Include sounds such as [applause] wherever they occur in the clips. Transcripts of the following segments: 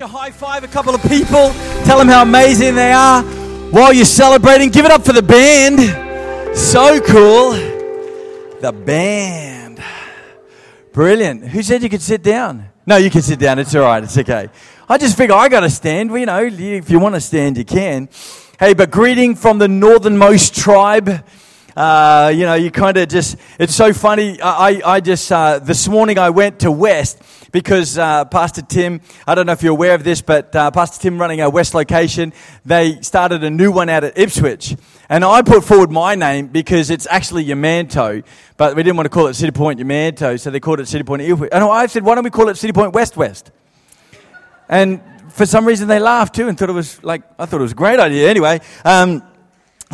High five a couple of people. Tell them how amazing they are while you're celebrating. Give it up for the band. So cool. The band. Brilliant. Who said you could sit down? No, you can sit down. It's all right. It's okay. I just figure I got to stand. Well, you know, if you want to stand, you can. Hey, but greeting from the northernmost tribe. Uh, you know, you kind of just, it's so funny. I, I just, uh, this morning I went to West because uh, Pastor Tim, I don't know if you're aware of this, but uh, Pastor Tim running our West location, they started a new one out at Ipswich. And I put forward my name because it's actually Yamanto, but we didn't want to call it Citipointe Yamanto, so they called it Citipointe Ipswich. And I said, why don't we call it Citipointe West West? And for some reason they laughed too and thought it was like, I thought it was a great idea. Anyway, um,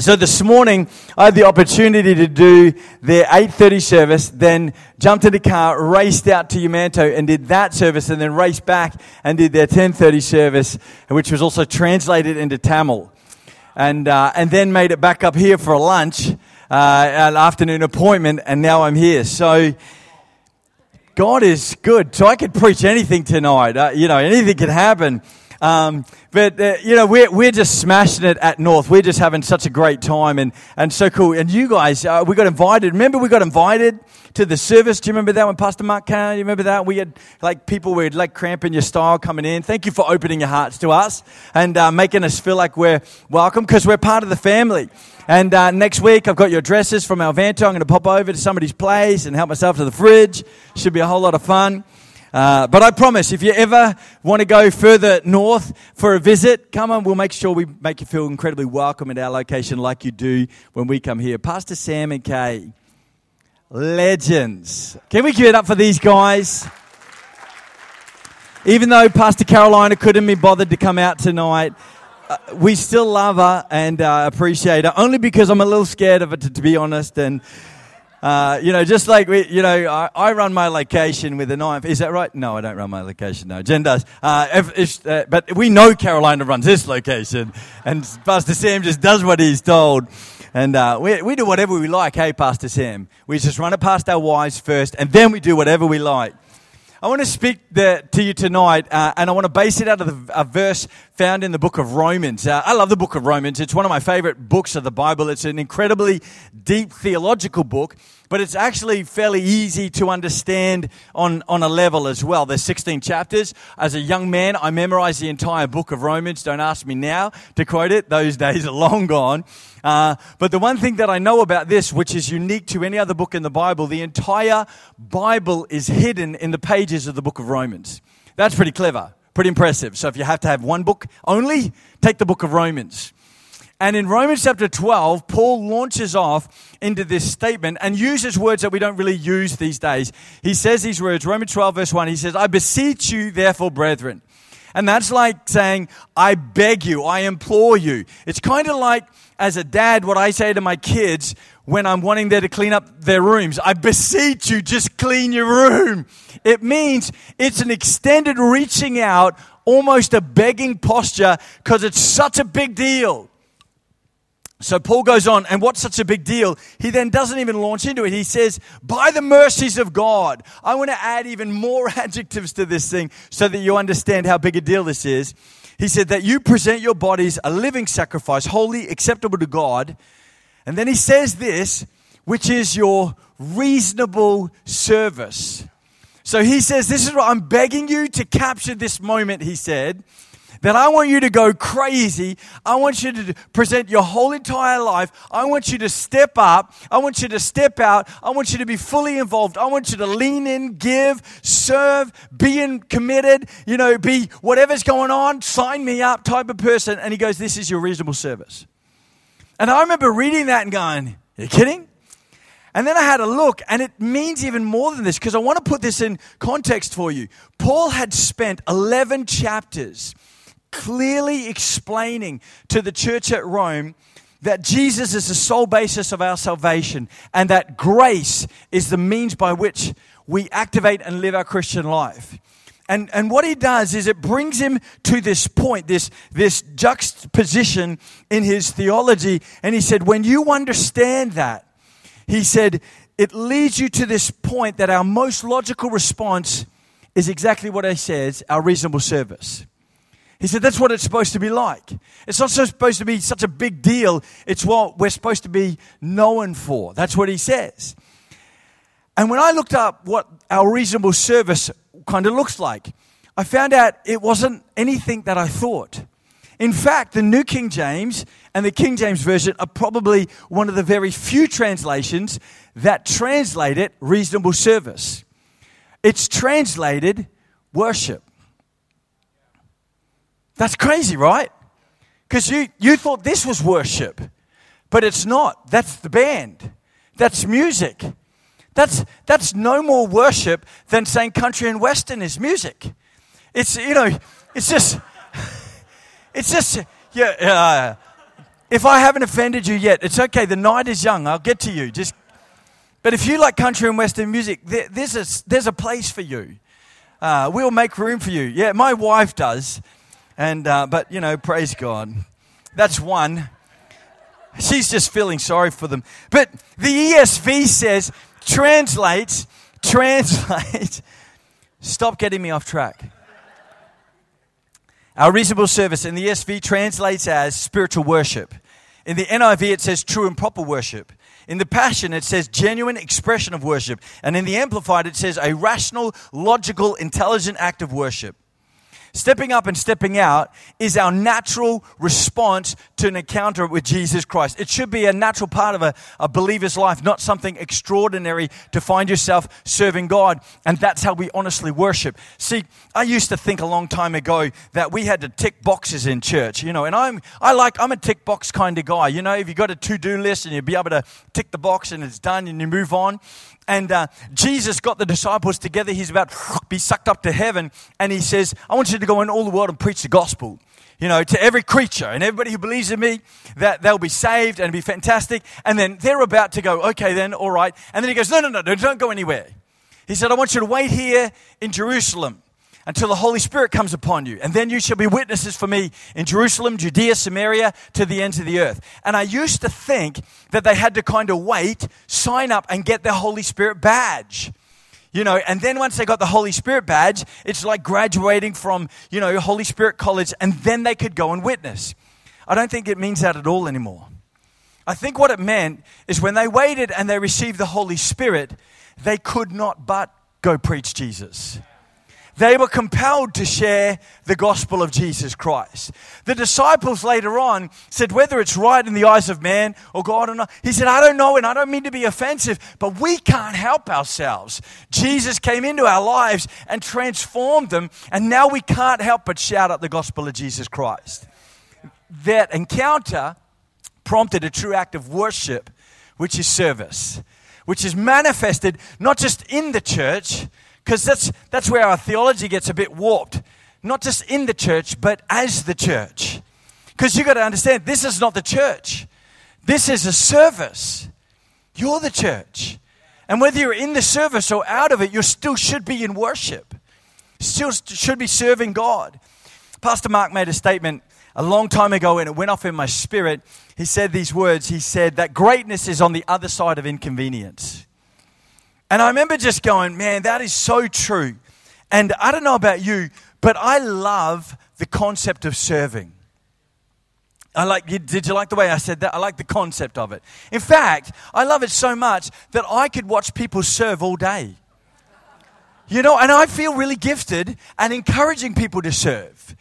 so this morning, I had the opportunity to do their 8.30 service, then jumped in the car, raced out to Yamanto and did that service, and then raced back and did their 10.30 service, which was also translated into Tamil. And, uh, and then made it back up here for a lunch, uh, an afternoon appointment, and now I'm here. So God is good. So I could preach anything tonight. Uh, you know, anything could happen. Um, but, uh, you know, we're, we're just smashing it at North. We're just having such a great time and, and so cool. And you guys, uh, we got invited. Remember, we got invited to the service. Do you remember that when Pastor Mark came? You remember that? We had like people were like cramping your style coming in. Thank you for opening your hearts to us and uh, making us feel like we're welcome because we're part of the family. And uh, next week, I've got your addresses from Alvanto. I'm going to pop over to somebody's place and help myself to the fridge. Should be a whole lot of fun. Uh, but I promise, if you ever want to go further north for a visit, come on, we'll make sure we make you feel incredibly welcome at our location like you do when we come here. Pastor Sam and Kay, legends. Can we give it up for these guys? Even though Pastor Carolina couldn't be bothered to come out tonight, uh, we still love her and uh, appreciate her, only because I'm a little scared of it, to, to be honest. And uh, you know, just like we, you know, I, I, run my location with a knife. Is that right? No, I don't run my location. No, Jen does. Uh, if, if, uh, but we know Carolina runs this location, and Pastor Sam just does what he's told. And uh, we, we do whatever we like, hey, Pastor Sam. We just run it past our wives first, and then we do whatever we like. I want to speak the, to you tonight, uh, and I want to base it out of the, a verse found in the book of Romans. Uh, I love the book of Romans. It's one of my favorite books of the Bible. It's an incredibly deep theological book, but it's actually fairly easy to understand on, on a level as well. There's 16 chapters. As a young man, I memorized the entire book of Romans. Don't ask me now to quote it. Those [laughs] days are long gone. Uh, but the one thing that I know about this, which is unique to any other book in the Bible, the entire Bible is hidden in the pages of the book of Romans. That's pretty clever, pretty impressive. So if you have to have one book only, take the book of Romans. And in Romans chapter 12, Paul launches off into this statement and uses words that we don't really use these days. He says these words, Romans 12, verse 1, he says, I beseech you, therefore, brethren. And that's like saying, I beg you, I implore you. It's kind of like, as a dad, what I say to my kids when I'm wanting them to clean up their rooms. I beseech you, just clean your room. It means it's an extended reaching out, almost a begging posture, because it's such a big deal. So Paul goes on, and what's such a big deal? He then doesn't even launch into it. He says, By the mercies of God. I want to add even more [laughs] adjectives to this thing so that you understand how big a deal this is. He said that you present your bodies a living sacrifice, holy, acceptable to God. And then he says this, which is your reasonable service. So he says, This is what I'm begging you to capture this moment, he said that I want you to go crazy. I want you to present your whole entire life. I want you to step up. I want you to step out. I want you to be fully involved. I want you to lean in, give, serve, be in, committed, you know, be whatever's going on, sign me up type of person. And he goes, This is your reasonable service. And I remember reading that and going, Are you kidding? And then I had a look, and it means even more than this because I want to put this in context for you. Paul had spent 11 chapters clearly explaining to the church at Rome that Jesus is the sole basis of our salvation and that grace is the means by which we activate and live our Christian life. And, and what he does is it brings him to this point, this, this juxtaposition in his theology. And he said, when you understand that, he said, it leads you to this point that our most logical response is exactly what he says our reasonable service. He said that's what it's supposed to be like. It's not supposed to be such a big deal. It's what we're supposed to be known for. That's what he says. And when I looked up what our reasonable service kind of looks like, I found out it wasn't anything that I thought. In fact, the New King James and the King James Version are probably one of the very few translations that translate it reasonable service. It's translated worship. That's crazy, right? Because you, you thought this was worship, but it's not. That's the band, that's music. That's, that's no more worship than saying country and western is music. It's, you know, it's just, [laughs] it's just, yeah, uh, if I haven't offended you yet, it's okay. The night is young. I'll get to you. Just, but if you like country and western music, there, there's, a, there's a place for you. Uh, we'll make room for you. Yeah, my wife does. And, uh, but, you know, praise God. That's one. She's just feeling sorry for them. But the ESV says, translates, translates. Stop getting me off track. Our reasonable service in the ESV translates as spiritual worship. In the NIV, it says true and proper worship. In the Passion, it says genuine expression of worship. And in the Amplified, it says a rational, logical, intelligent act of worship. Stepping up and stepping out is our natural response to an encounter with Jesus Christ. It should be a natural part of a, a believer's life, not something extraordinary to find yourself serving God. And that's how we honestly worship. See, I used to think a long time ago that we had to tick boxes in church, you know, and I'm, I like, I'm a tick box kind of guy. You know, if you've got a to do list and you'll be able to tick the box and it's done and you move on. And uh, Jesus got the disciples together. He's about to be sucked up to heaven. And he says, I want you to go in all the world and preach the gospel, you know, to every creature. And everybody who believes in me, that they'll be saved and be fantastic. And then they're about to go, okay, then, all right. And then he goes, no, no, no, no don't go anywhere. He said, I want you to wait here in Jerusalem until the Holy Spirit comes upon you. And then you shall be witnesses for me in Jerusalem, Judea, Samaria, to the ends of the earth. And I used to think that they had to kind of wait, sign up, and get their Holy Spirit badge. You know, and then once they got the Holy Spirit badge, it's like graduating from, you know, Holy Spirit college, and then they could go and witness. I don't think it means that at all anymore. I think what it meant is when they waited and they received the Holy Spirit, they could not but go preach Jesus they were compelled to share the gospel of Jesus Christ. The disciples later on said, whether it's right in the eyes of man or God or not, he said, I don't know, and I don't mean to be offensive, but we can't help ourselves. Jesus came into our lives and transformed them, and now we can't help but shout out the gospel of Jesus Christ. That encounter prompted a true act of worship, which is service, which is manifested not just in the church, because that's, that's where our theology gets a bit warped. Not just in the church, but as the church. Because you've got to understand, this is not the church. This is a service. You're the church. And whether you're in the service or out of it, you still should be in worship. Still should be serving God. Pastor Mark made a statement a long time ago and it went off in my spirit. He said these words. He said that greatness is on the other side of inconvenience. And I remember just going, man, that is so true. And I don't know about you, but I love the concept of serving. I like, did you like the way I said that? I like the concept of it. In fact, I love it so much that I could watch people serve all day. You know, and I feel really gifted and encouraging people to serve.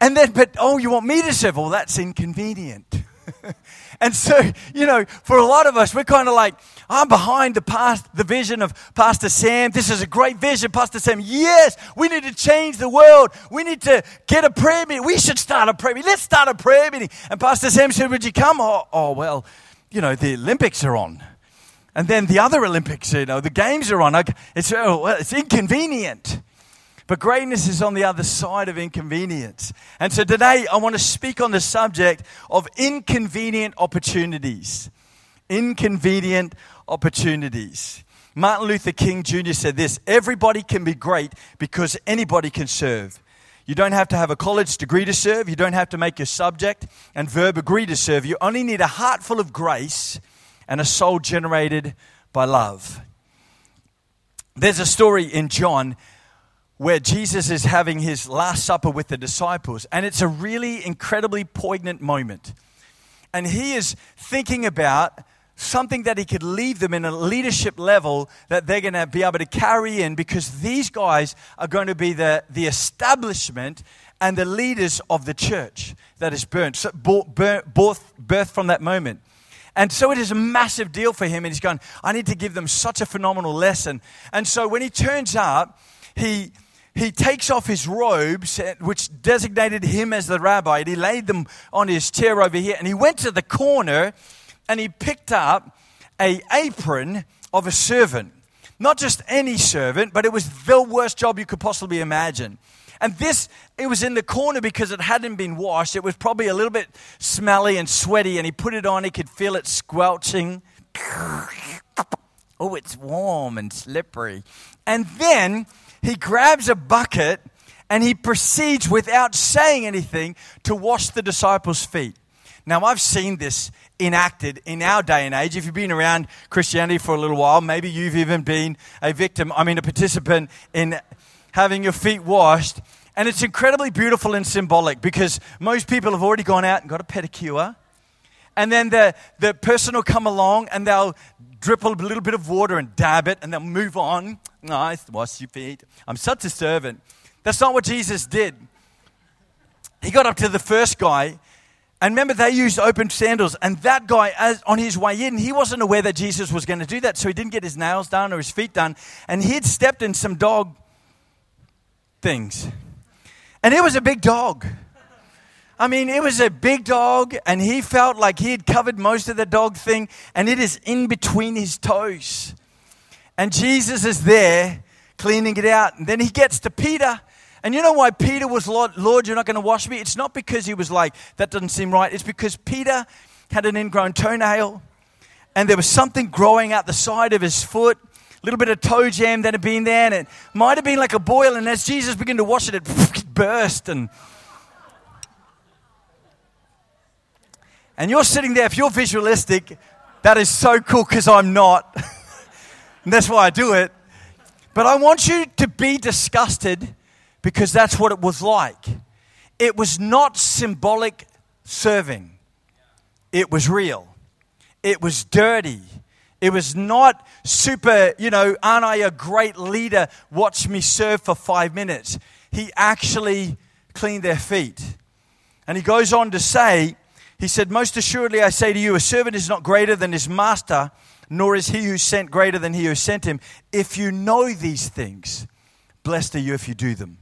And then, but oh, you want me to serve? Well, that's inconvenient. [laughs] and so, you know, for a lot of us, we're kind of like, I'm behind the past, the vision of Pastor Sam. This is a great vision, Pastor Sam. Yes, we need to change the world. We need to get a prayer meeting. We should start a prayer meeting. Let's start a prayer meeting. And Pastor Sam said, Would you come? Oh, oh well, you know, the Olympics are on. And then the other Olympics, you know, the games are on. It's, oh, well, it's inconvenient. But greatness is on the other side of inconvenience. And so today I want to speak on the subject of inconvenient opportunities. Inconvenient opportunities. Martin Luther King Jr. said this Everybody can be great because anybody can serve. You don't have to have a college degree to serve. You don't have to make your subject and verb agree to serve. You only need a heart full of grace and a soul generated by love. There's a story in John where Jesus is having his Last Supper with the disciples. And it's a really incredibly poignant moment. And he is thinking about something that he could leave them in a leadership level that they're going to be able to carry in because these guys are going to be the, the establishment and the leaders of the church that is burnt, so, birthed from that moment. And so it is a massive deal for him. And he's going, I need to give them such a phenomenal lesson. And so when he turns up, he, he takes off his robes, eh, which designated him as the rabbi, and he laid them on his chair over here. And he went to the corner and he picked up a apron of a servant. Not just any servant, but it was the worst job you could possibly imagine. And this, it was in the corner because it hadn't been washed. It was probably a little bit smelly and sweaty, and he put it on. He could feel it squelching. Oh, it's warm and slippery. And then he grabs a bucket and he proceeds without saying anything to wash the disciples' feet. Now, I've seen this enacted in our day and age. If you've been around Christianity for a little while, maybe you've even been a victim, I mean, a participant in having your feet washed. And it's incredibly beautiful and symbolic because most people have already gone out and got a pedicure. And then the, the person will come along and they'll drip a little bit of water and dab it and they'll move on. Nice, wash your feet. I'm such a servant. That's not what Jesus did. He got up to the first guy and remember, they used open sandals, and that guy, as, on his way in, he wasn't aware that Jesus was going to do that, so he didn't get his nails done or his feet done, and he had stepped in some dog things. And it was a big dog. I mean, it was a big dog, and he felt like he had covered most of the dog thing, and it is in between his toes. And Jesus is there cleaning it out. And then he gets to Peter, and you know why Peter was, Lord, Lord you're not going to wash me? It's not because he was like, that doesn't seem right. It's because Peter had an ingrown toenail, and there was something growing out the side of his foot a little bit of toe jam that had been there, and it might have been like a boil. And as Jesus began to wash it, it [laughs] burst. And, and you're sitting there, if you're visualistic, that is so cool because I'm not. [laughs] and that's why I do it. But I want you to be disgusted because that's what it was like. It was not symbolic serving, it was real, it was dirty. It was not super, you know, aren't I a great leader? Watch me serve for five minutes. He actually cleaned their feet. And he goes on to say, he said, Most assuredly I say to you, a servant is not greater than his master, nor is he who sent greater than he who sent him. If you know these things, blessed are you if you do them.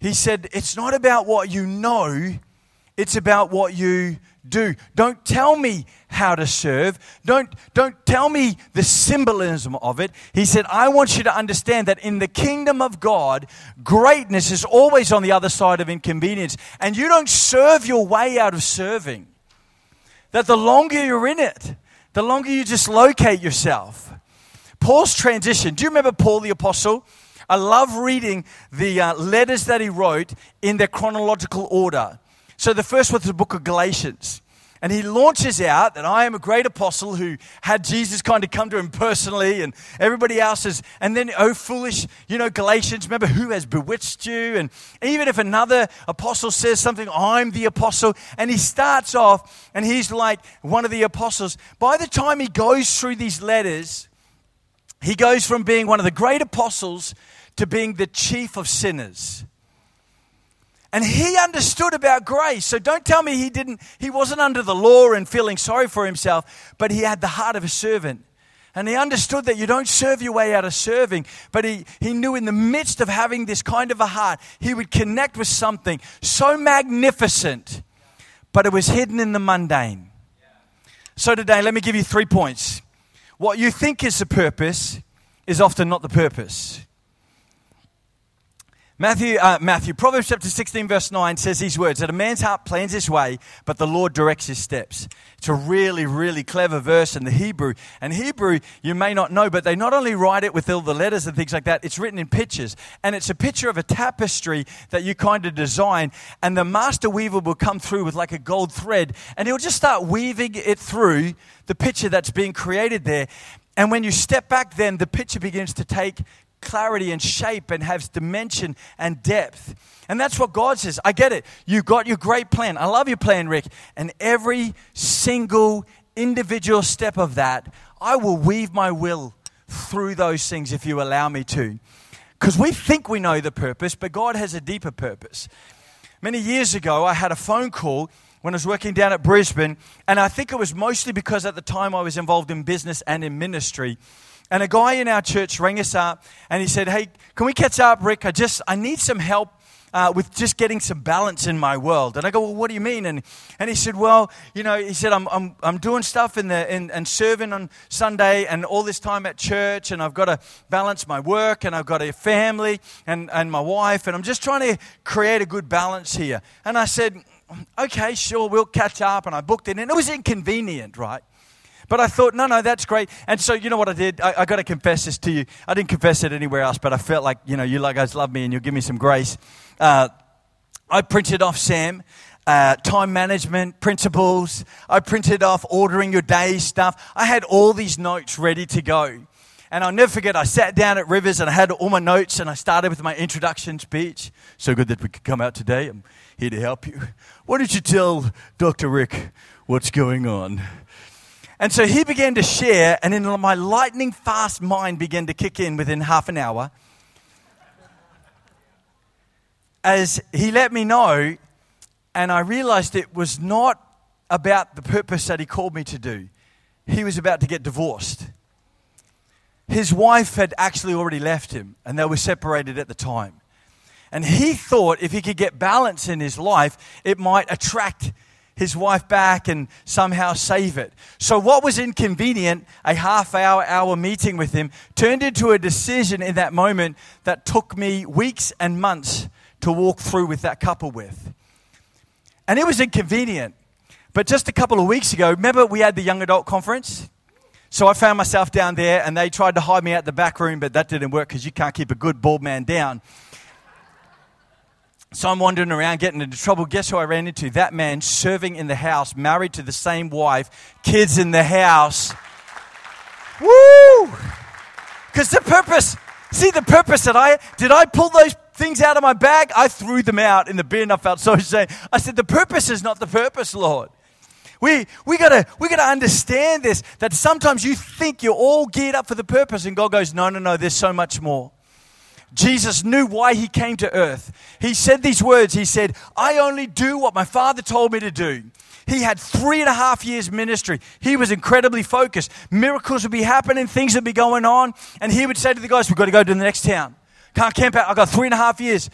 He said, It's not about what you know, it's about what you do. Don't tell me how to serve. Don't, don't tell me the symbolism of it. He said, I want you to understand that in the kingdom of God, greatness is always on the other side of inconvenience. And you don't serve your way out of serving. That the longer you're in it, the longer you just locate yourself. Paul's transition. Do you remember Paul the Apostle? I love reading the uh, letters that he wrote in their chronological order. So the first was the book of Galatians. And he launches out that I am a great apostle who had Jesus kind of come to him personally, and everybody else is. And then, oh, foolish, you know, Galatians, remember who has bewitched you? And even if another apostle says something, I'm the apostle. And he starts off, and he's like one of the apostles. By the time he goes through these letters, he goes from being one of the great apostles to being the chief of sinners. And he understood about grace. So don't tell me he didn't, he wasn't under the law and feeling sorry for himself, but he had the heart of a servant. And he understood that you don't serve your way out of serving, but he, he knew in the midst of having this kind of a heart, he would connect with something so magnificent, but it was hidden in the mundane. So today, let me give you three points. What you think is the purpose is often not the purpose. Matthew, uh, Matthew, Proverbs chapter 16, verse 9 says these words that a man's heart plans his way, but the Lord directs his steps. It's a really, really clever verse in the Hebrew. And Hebrew, you may not know, but they not only write it with all the letters and things like that, it's written in pictures. And it's a picture of a tapestry that you kind of design. And the master weaver will come through with like a gold thread, and he'll just start weaving it through the picture that's being created there. And when you step back, then the picture begins to take clarity and shape and has dimension and depth. And that's what God says. I get it. You got your great plan. I love your plan, Rick. And every single individual step of that, I will weave my will through those things if you allow me to. Because we think we know the purpose, but God has a deeper purpose. Many years ago, I had a phone call when I was working down at Brisbane, and I think it was mostly because at the time I was involved in business and in ministry. And a guy in our church rang us up and he said, Hey, can we catch up, Rick? I just, I need some help uh, with just getting some balance in my world. And I go, well, what do you mean? And, and he said, well, you know, he said, I'm, I'm, I'm doing stuff in the, in, and serving on Sunday and all this time at church, and I've got to balance my work, and I've got a family and, and my wife, and I'm just trying to create a good balance here. And I said, okay, sure, we'll catch up. And I booked it, and it was inconvenient, right? But I thought, no, no, that's great. And so, you know what I did? I, I got to confess this to you. I didn't confess it anywhere else, but I felt like, you know, you guys love me and you'll give me some grace. Uh, I printed off Sam. Uh, time management principles. I printed off ordering your day stuff. I had all these notes ready to go. And I'll never forget, I sat down at Rivers and I had all my notes and I started with my introduction speech. So good that we could come out today. I'm here to help you. Why don't you tell Dr. Rick what's going on? And so he began to share, and in my lightning fast mind began to kick in within half an hour as he let me know, and I realized it was not about the purpose that he called me to do. He was about to get divorced. His wife had actually already left him, and they were separated at the time. And he thought if he could get balance in his life, it might attract his wife back and somehow save it. So, what was inconvenient, a half hour, hour meeting with him, turned into a decision in that moment that took me weeks and months to walk through with that couple with. And it was inconvenient. But just a couple of weeks ago, remember we had the young adult conference? So I found myself down there and they tried to hide me out the back room, but that didn't work because you can't keep a good bald man down. So I'm wandering around getting into trouble. Guess who I ran into? That man serving in the house, married to the same wife, kids in the house. Woo! Because the purpose, see the purpose that I did I pull those things out of my bag? I threw them out in the bin. I felt so ashamed. I said, The purpose is not the purpose, Lord. We, we gotta we gotta understand this that sometimes you think you're all geared up for the purpose, and God goes, No, no, no, there's so much more. Jesus knew why he came to earth. He said these words He said, I only do what my Father told me to do. He had three and a half years ministry. He was incredibly focused. Miracles would be happening, things would be going on, and he would say to the guys, We've got to go to the next town. Can't camp out. I've got three and a half years.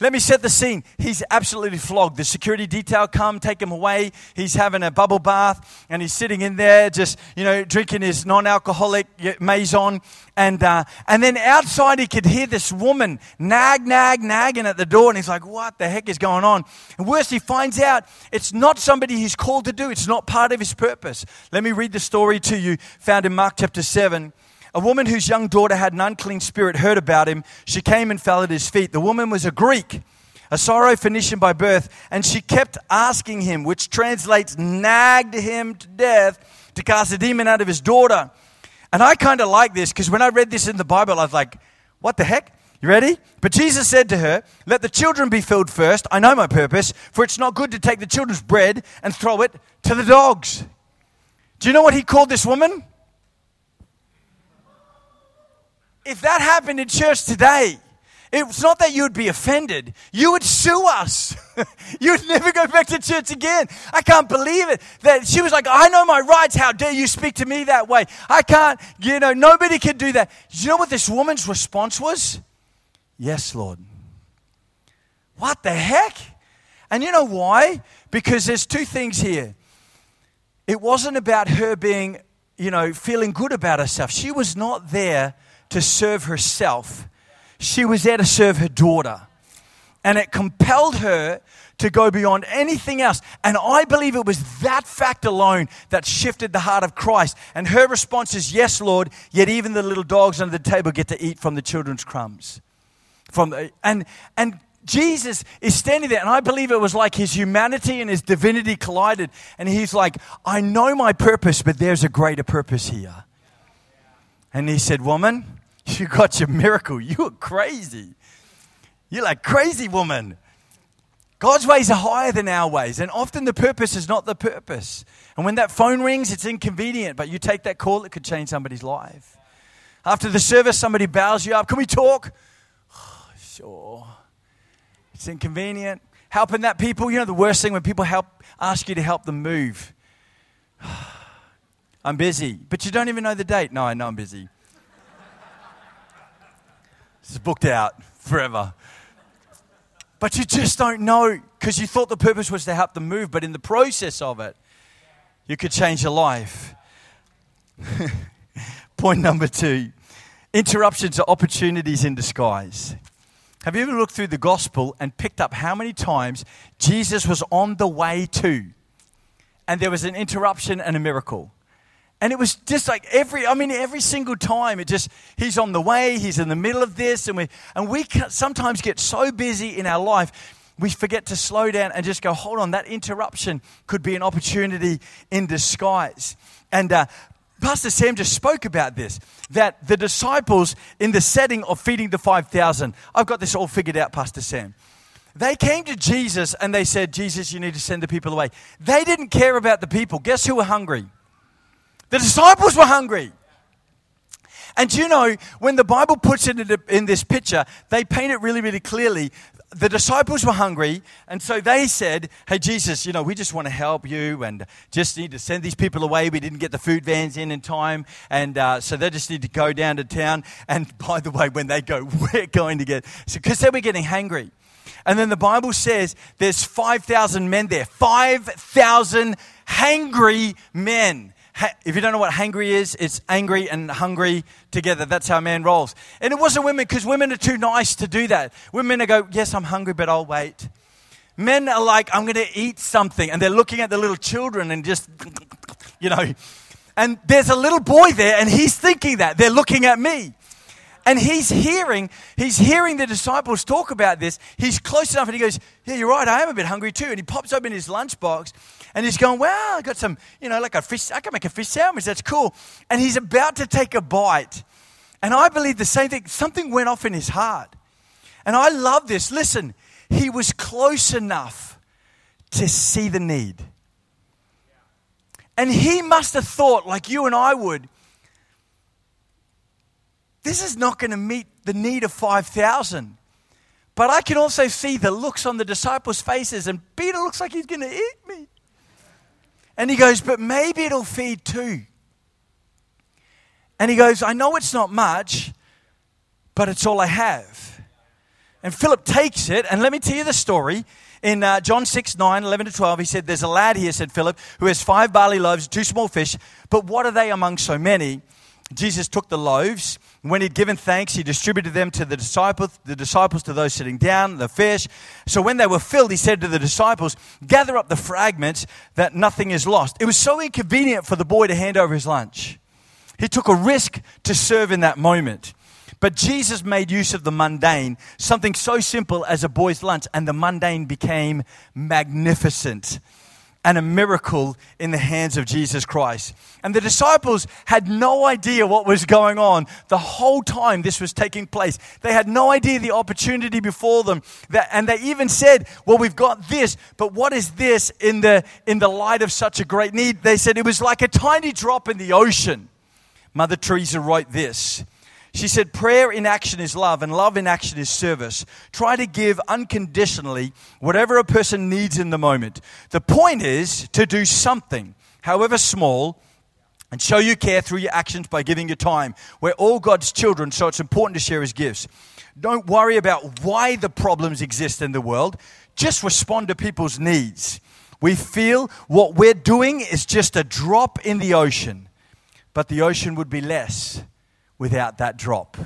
Let me set the scene. He's absolutely flogged. The security detail come, take him away. He's having a bubble bath and he's sitting in there just, you know, drinking his non-alcoholic maison. And, uh, and then outside he could hear this woman nag, nag, nagging at the door. And he's like, what the heck is going on? And worse, he finds out it's not somebody he's called to do. It's not part of his purpose. Let me read the story to you found in Mark chapter 7. A woman whose young daughter had an unclean spirit heard about him. She came and fell at his feet. The woman was a Greek, a Syrophoenician by birth, and she kept asking him, which translates nagged him to death, to cast a demon out of his daughter. And I kind of like this because when I read this in the Bible, I was like, what the heck? You ready? But Jesus said to her, Let the children be filled first. I know my purpose, for it's not good to take the children's bread and throw it to the dogs. Do you know what he called this woman? If that happened in church today, it's not that you would be offended. You would sue us. [laughs] you would never go back to church again. I can't believe it. That she was like, I know my rights. How dare you speak to me that way? I can't, you know, nobody can do that. Do you know what this woman's response was? Yes, Lord. What the heck? And you know why? Because there's two things here. It wasn't about her being, you know, feeling good about herself. She was not there to serve herself, she was there to serve her daughter. And it compelled her to go beyond anything else. And I believe it was that fact alone that shifted the heart of Christ. And her response is, Yes, Lord, yet even the little dogs under the table get to eat from the children's crumbs. From the, and, and Jesus is standing there, and I believe it was like his humanity and his divinity collided. And he's like, I know my purpose, but there's a greater purpose here. And he said, Woman, You got your miracle. You are crazy. You're like crazy woman. God's ways are higher than our ways, and often the purpose is not the purpose. And when that phone rings, it's inconvenient, but you take that call, it could change somebody's life. After the service, somebody bows you up. Can we talk? Oh, [sighs] sure. It's inconvenient. Helping that people, you know, the worst thing when people help ask you to help them move. [sighs] I'm busy, but you don't even know the date. No, I know I'm busy. It's booked out forever. But you just don't know because you thought the purpose was to help them move, but in the process of it, you could change your life. [laughs] Point number two interruptions are opportunities in disguise. Have you ever looked through the gospel and picked up how many times Jesus was on the way to, and there was an interruption and a miracle? And it was just like every, I mean, every single time, it just, he's on the way, he's in the middle of this, and we, and we sometimes get so busy in our life, we forget to slow down and just go, hold on, that interruption could be an opportunity in disguise. And uh, Pastor Sam just spoke about this that the disciples, in the setting of feeding the 5,000, I've got this all figured out, Pastor Sam. They came to Jesus and they said, Jesus, you need to send the people away. They didn't care about the people. Guess who were hungry? The disciples were hungry. And you know, when the Bible puts it in this picture, they paint it really, really clearly. The disciples were hungry, and so they said, Hey, Jesus, you know, we just want to help you and just need to send these people away. We didn't get the food vans in in time, and uh, so they just need to go down to town. And [laughs] by the way, when they go, [laughs] we're going to get, because so, they were getting hungry. And then the Bible says there's 5,000 men there, 5,000 hangry men if you don't know what hangry is, it's angry and hungry together. That's how man rolls. And it wasn't women because women are too nice to do that. Women are go, yes, I'm hungry, but I'll wait. Men are like, I'm going to eat something. And they're looking at the little children and just, [laughs] you know. And there's a little boy there and he's thinking that. They're looking at me. And he's hearing, he's hearing the disciples talk about this. He's close enough and he goes, Yeah, you're right, I am a bit hungry too. And he pops open his lunchbox and he's going, Wow, I got some, you know, like a fish, I can make a fish sandwich, that's cool. And he's about to take a bite. And I believe the same thing. Something went off in his heart. And I love this. Listen, he was close enough to see the need. And he must have thought, like you and I would, this is not going to meet the need of 5,000. But I can also see the looks on the disciples' faces, and Peter looks like he's going to eat me. And he goes, But maybe it'll feed two. And he goes, I know it's not much, but it's all I have. And Philip takes it, and let me tell you the story. In uh, John 6, 9, 11 to 12, he said, There's a lad here, said Philip, who has five barley loaves, two small fish, but what are they among so many? Jesus took the loaves. When he'd given thanks, he distributed them to the disciples, the disciples to those sitting down, the fish. So when they were filled, he said to the disciples, Gather up the fragments that nothing is lost. It was so inconvenient for the boy to hand over his lunch. He took a risk to serve in that moment. But Jesus made use of the mundane, something so simple as a boy's lunch, and the mundane became magnificent and a miracle in the hands of Jesus Christ. And the disciples had no idea what was going on the whole time this was taking place. They had no idea the opportunity before them. And they even said, Well, we've got this, but what is this in the, in the light of such a great need? They said it was like a tiny drop in the ocean. Mother Teresa wrote this. She said, Prayer in action is love, and love in action is service. Try to give unconditionally whatever a person needs in the moment. The point is to do something, however small, and show you care through your actions by giving your time. We're all God's children, so it's important to share His gifts. Don't worry about why the problems exist in the world, just respond to people's needs. We feel what we're doing is just a drop in the ocean, but the ocean would be less without that drop.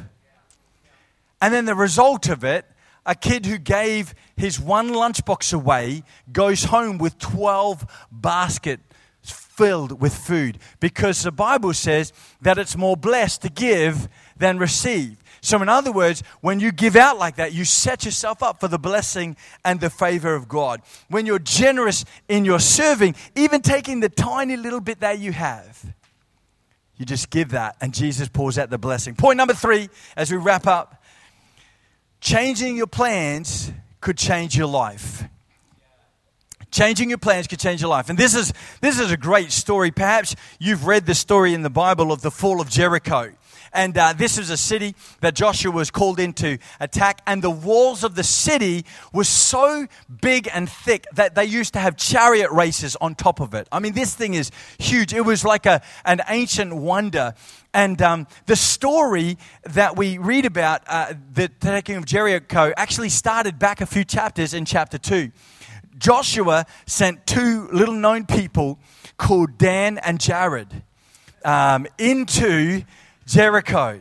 And then the result of it, a kid who gave his one lunchbox away goes home with 12 baskets filled with food because the Bible says that it's more blessed to give than receive. So, in other words, when you give out like that, you set yourself up for the blessing and the favor of God. When you're generous in your serving, even taking the tiny little bit that you have, You just give that, and Jesus pours out the blessing. Point number three, as we wrap up changing your plans could change your life. Changing your plans could change your life. And this is, this is a great story. Perhaps you've read the story in the Bible of the fall of Jericho. And uh, this is a city that Joshua was called in to attack. And the walls of the city were so big and thick that they used to have chariot races on top of it. I mean, this thing is huge. It was like a, an ancient wonder. And um, the story that we read about, uh, the taking of Jericho, actually started back a few chapters in chapter 2. Joshua sent two little known people called Dan and Jared um, into Jericho.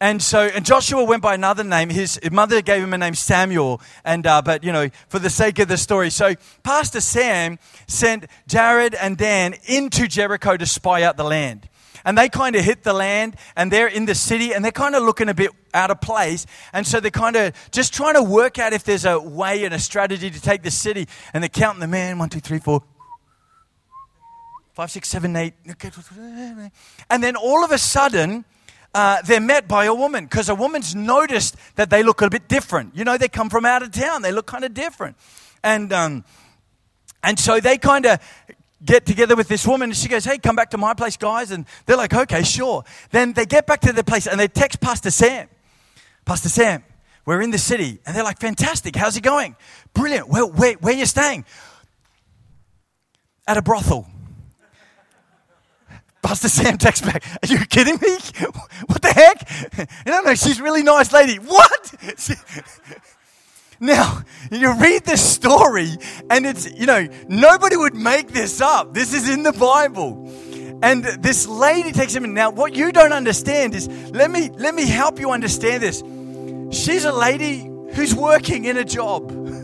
And so, and Joshua went by another name. His mother gave him a name Samuel. And, uh, but, you know, for the sake of the story. So, Pastor Sam sent Jared and Dan into Jericho to spy out the land. And they kind of hit the land and they're in the city and they're kind of looking a bit out of place. And so they're kind of just trying to work out if there's a way and a strategy to take the city. And they're counting the man one, two, three, four, five, six, seven, eight. And then all of a sudden, uh, they're met by a woman because a woman's noticed that they look a bit different. You know, they come from out of town, they look kind of different. And, um, and so they kind of get together with this woman and she goes, Hey, come back to my place, guys. And they're like, Okay, sure. Then they get back to their place and they text Pastor Sam. Pastor Sam, we're in the city. And they're like, Fantastic. How's it going? Brilliant. Well, where, where are you staying? At a brothel. Pastor Sam texts back, Are you kidding me? [laughs] What the heck? No, no, she's a really nice lady. What? [laughs] Now, you read this story, and it's, you know, nobody would make this up. This is in the Bible. And this lady takes him in. Now, what you don't understand is, let me, let me help you understand this. She's a lady who's working in a job. [laughs]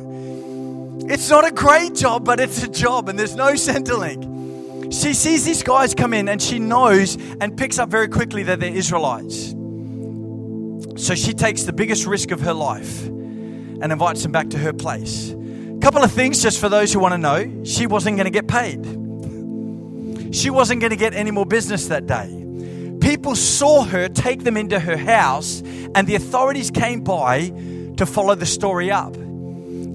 It's not a great job, but it's a job, and there's no Centrelink. She sees these guys come in and she knows and picks up very quickly that they're Israelites. So she takes the biggest risk of her life and invites them back to her place. A couple of things just for those who want to know she wasn't going to get paid, she wasn't going to get any more business that day. People saw her take them into her house, and the authorities came by to follow the story up.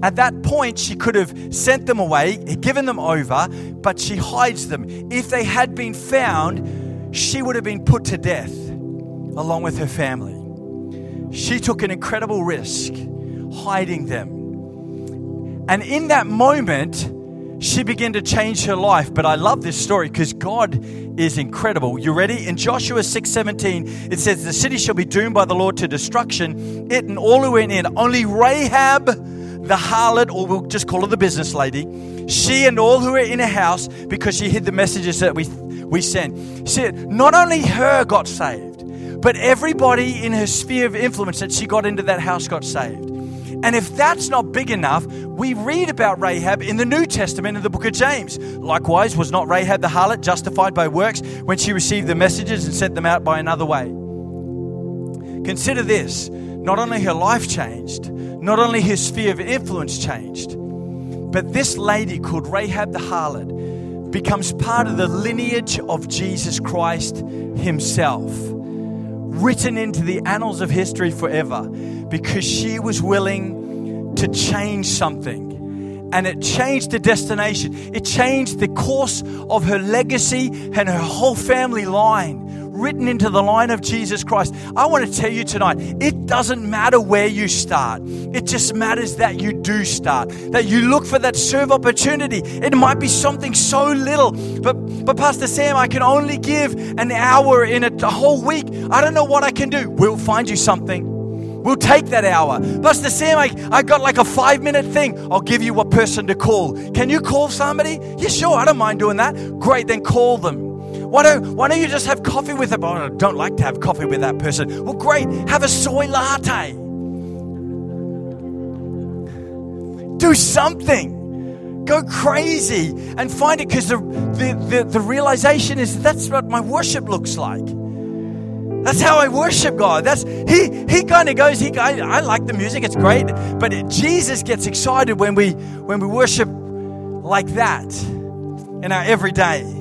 At that point, she could have sent them away, given them over, but she hides them. If they had been found, she would have been put to death along with her family. She took an incredible risk hiding them. And in that moment, she began to change her life. But I love this story because God is incredible. You ready? In Joshua 6:17, it says, The city shall be doomed by the Lord to destruction, it and all who went in. Only Rahab the harlot, or we'll just call her the business lady, she and all who were in her house, because she hid the messages that we we sent. See, not only her got saved, but everybody in her sphere of influence that she got into that house got saved. And if that's not big enough, we read about Rahab in the New Testament in the book of James. Likewise, was not Rahab the harlot justified by works when she received the messages and sent them out by another way? Consider this not only her life changed, not only her sphere of influence changed, but this lady called Rahab the harlot becomes part of the lineage of Jesus Christ himself written into the annals of history forever because she was willing to change something. And it changed the destination. It changed the course of her legacy and her whole family line, written into the line of Jesus Christ. I want to tell you tonight it doesn't matter where you start, it just matters that you do start, that you look for that serve opportunity. It might be something so little, but, but Pastor Sam, I can only give an hour in a, a whole week. I don't know what I can do. We'll find you something. We'll take that hour. Pastor Sam, I, I got like a five minute thing. I'll give you a person to call. Can you call somebody? Yeah, sure. I don't mind doing that. Great, then call them. Why don't, why don't you just have coffee with them? Oh, I don't like to have coffee with that person. Well, great. Have a soy latte. Do something. Go crazy and find it because the, the, the, the realization is that's what my worship looks like. That's how I worship God. That's he. He kind of goes. He. I, I, like the music. It's great. But it, Jesus gets excited when we when we worship like that in our everyday.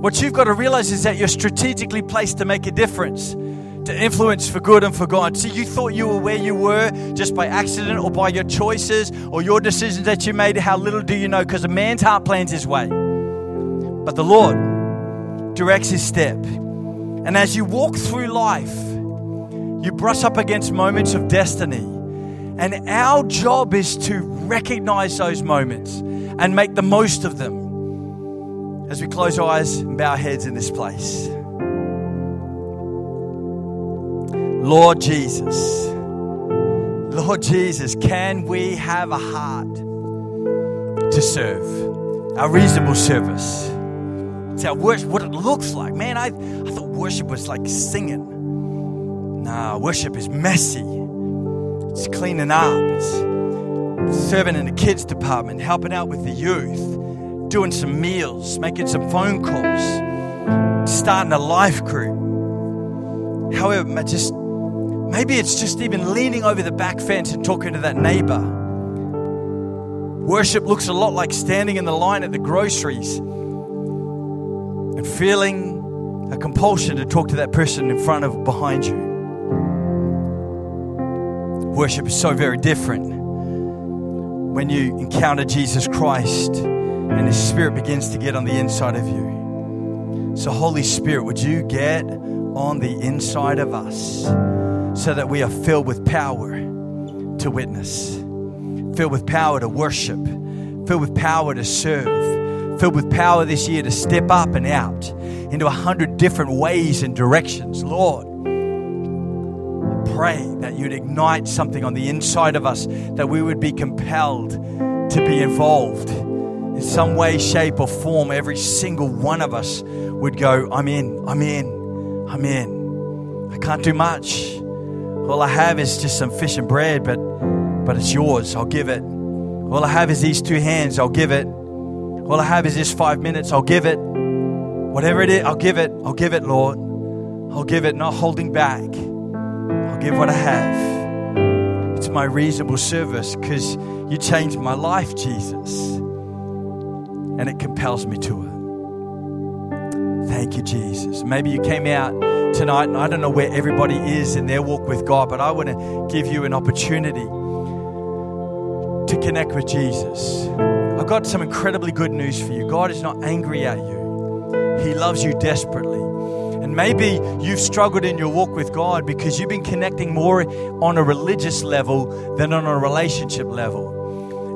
What you've got to realize is that you're strategically placed to make a difference, to influence for good and for God. See, you thought you were where you were just by accident or by your choices or your decisions that you made. How little do you know? Because a man's heart plans his way, but the Lord directs his step. And as you walk through life, you brush up against moments of destiny. And our job is to recognize those moments and make the most of them as we close our eyes and bow our heads in this place. Lord Jesus, Lord Jesus, can we have a heart to serve? A reasonable service. It's our worship, what it looks like. Man, I, I thought worship was like singing. Nah, worship is messy. It's cleaning up. It's serving in the kids department, helping out with the youth, doing some meals, making some phone calls, starting a life group. However, just maybe it's just even leaning over the back fence and talking to that neighbor. Worship looks a lot like standing in the line at the groceries and feeling a compulsion to talk to that person in front of behind you. Worship is so very different when you encounter Jesus Christ and His Spirit begins to get on the inside of you. So, Holy Spirit, would you get on the inside of us so that we are filled with power to witness, filled with power to worship, filled with power to serve, filled with power this year to step up and out into a hundred different ways and directions. Lord, pray that you'd ignite something on the inside of us, that we would be compelled to be involved in some way, shape, or form. Every single one of us would go, I'm in, I'm in, I'm in. I can't do much. All I have is just some fish and bread, but, but it's yours. I'll give it. All I have is these two hands. I'll give it. All I have is this five minutes. I'll give it. Whatever it is, I'll give it. I'll give it, Lord. I'll give it, not holding back. I'll give what I have. It's my reasonable service because you changed my life, Jesus. And it compels me to it. Thank you, Jesus. Maybe you came out tonight, and I don't know where everybody is in their walk with God, but I want to give you an opportunity to connect with Jesus. I've got some incredibly good news for you. God is not angry at you, He loves you desperately. And maybe you've struggled in your walk with God because you've been connecting more on a religious level than on a relationship level.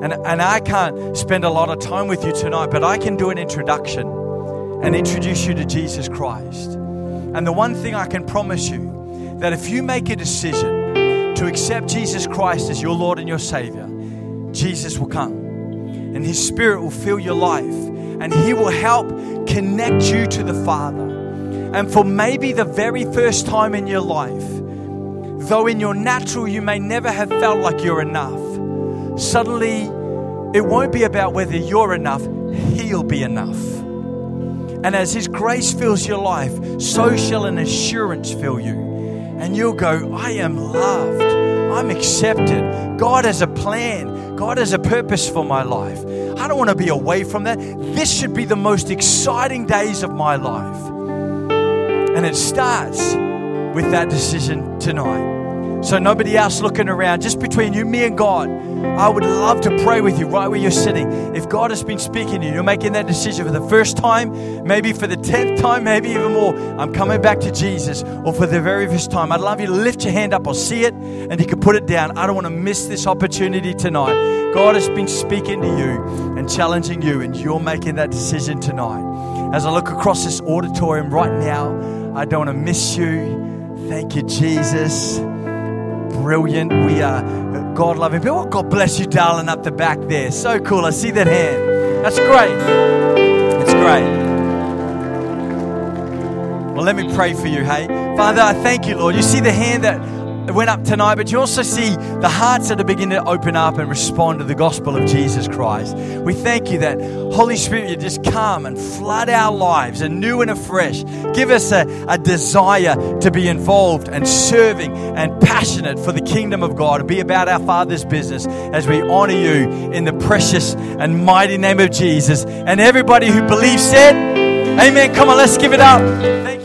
And, and I can't spend a lot of time with you tonight, but I can do an introduction and introduce you to Jesus Christ. And the one thing I can promise you that if you make a decision to accept Jesus Christ as your Lord and your Savior, Jesus will come and His Spirit will fill your life and He will help connect you to the Father. And for maybe the very first time in your life, though in your natural you may never have felt like you're enough, suddenly it won't be about whether you're enough, He'll be enough. And as His grace fills your life, so shall an assurance fill you. And you'll go, I am loved. I'm accepted. God has a plan. God has a purpose for my life. I don't want to be away from that. This should be the most exciting days of my life. And it starts with that decision tonight. So, nobody else looking around, just between you, me, and God, I would love to pray with you right where you're sitting. If God has been speaking to you, you're making that decision for the first time, maybe for the tenth time, maybe even more. I'm coming back to Jesus, or for the very first time. I'd love you to lift your hand up. I'll see it, and you can put it down. I don't want to miss this opportunity tonight. God has been speaking to you and challenging you, and you're making that decision tonight. As I look across this auditorium right now, I don't want to miss you. Thank you, Jesus. Brilliant. We are God loving people. God bless you, darling, up the back there. So cool. I see that hand. That's great. It's great. Well, let me pray for you, hey? Father, I thank you, Lord. You see the hand that went up tonight, but you also see the hearts that are beginning to open up and respond to the gospel of Jesus Christ. We thank you that Holy Spirit, you just come and flood our lives anew and afresh. Give us a, a desire to be involved and serving and passionate for the kingdom of God and be about our Father's business as we honor you in the precious and mighty name of Jesus. And everybody who believes said, Amen. Come on, let's give it up. Thank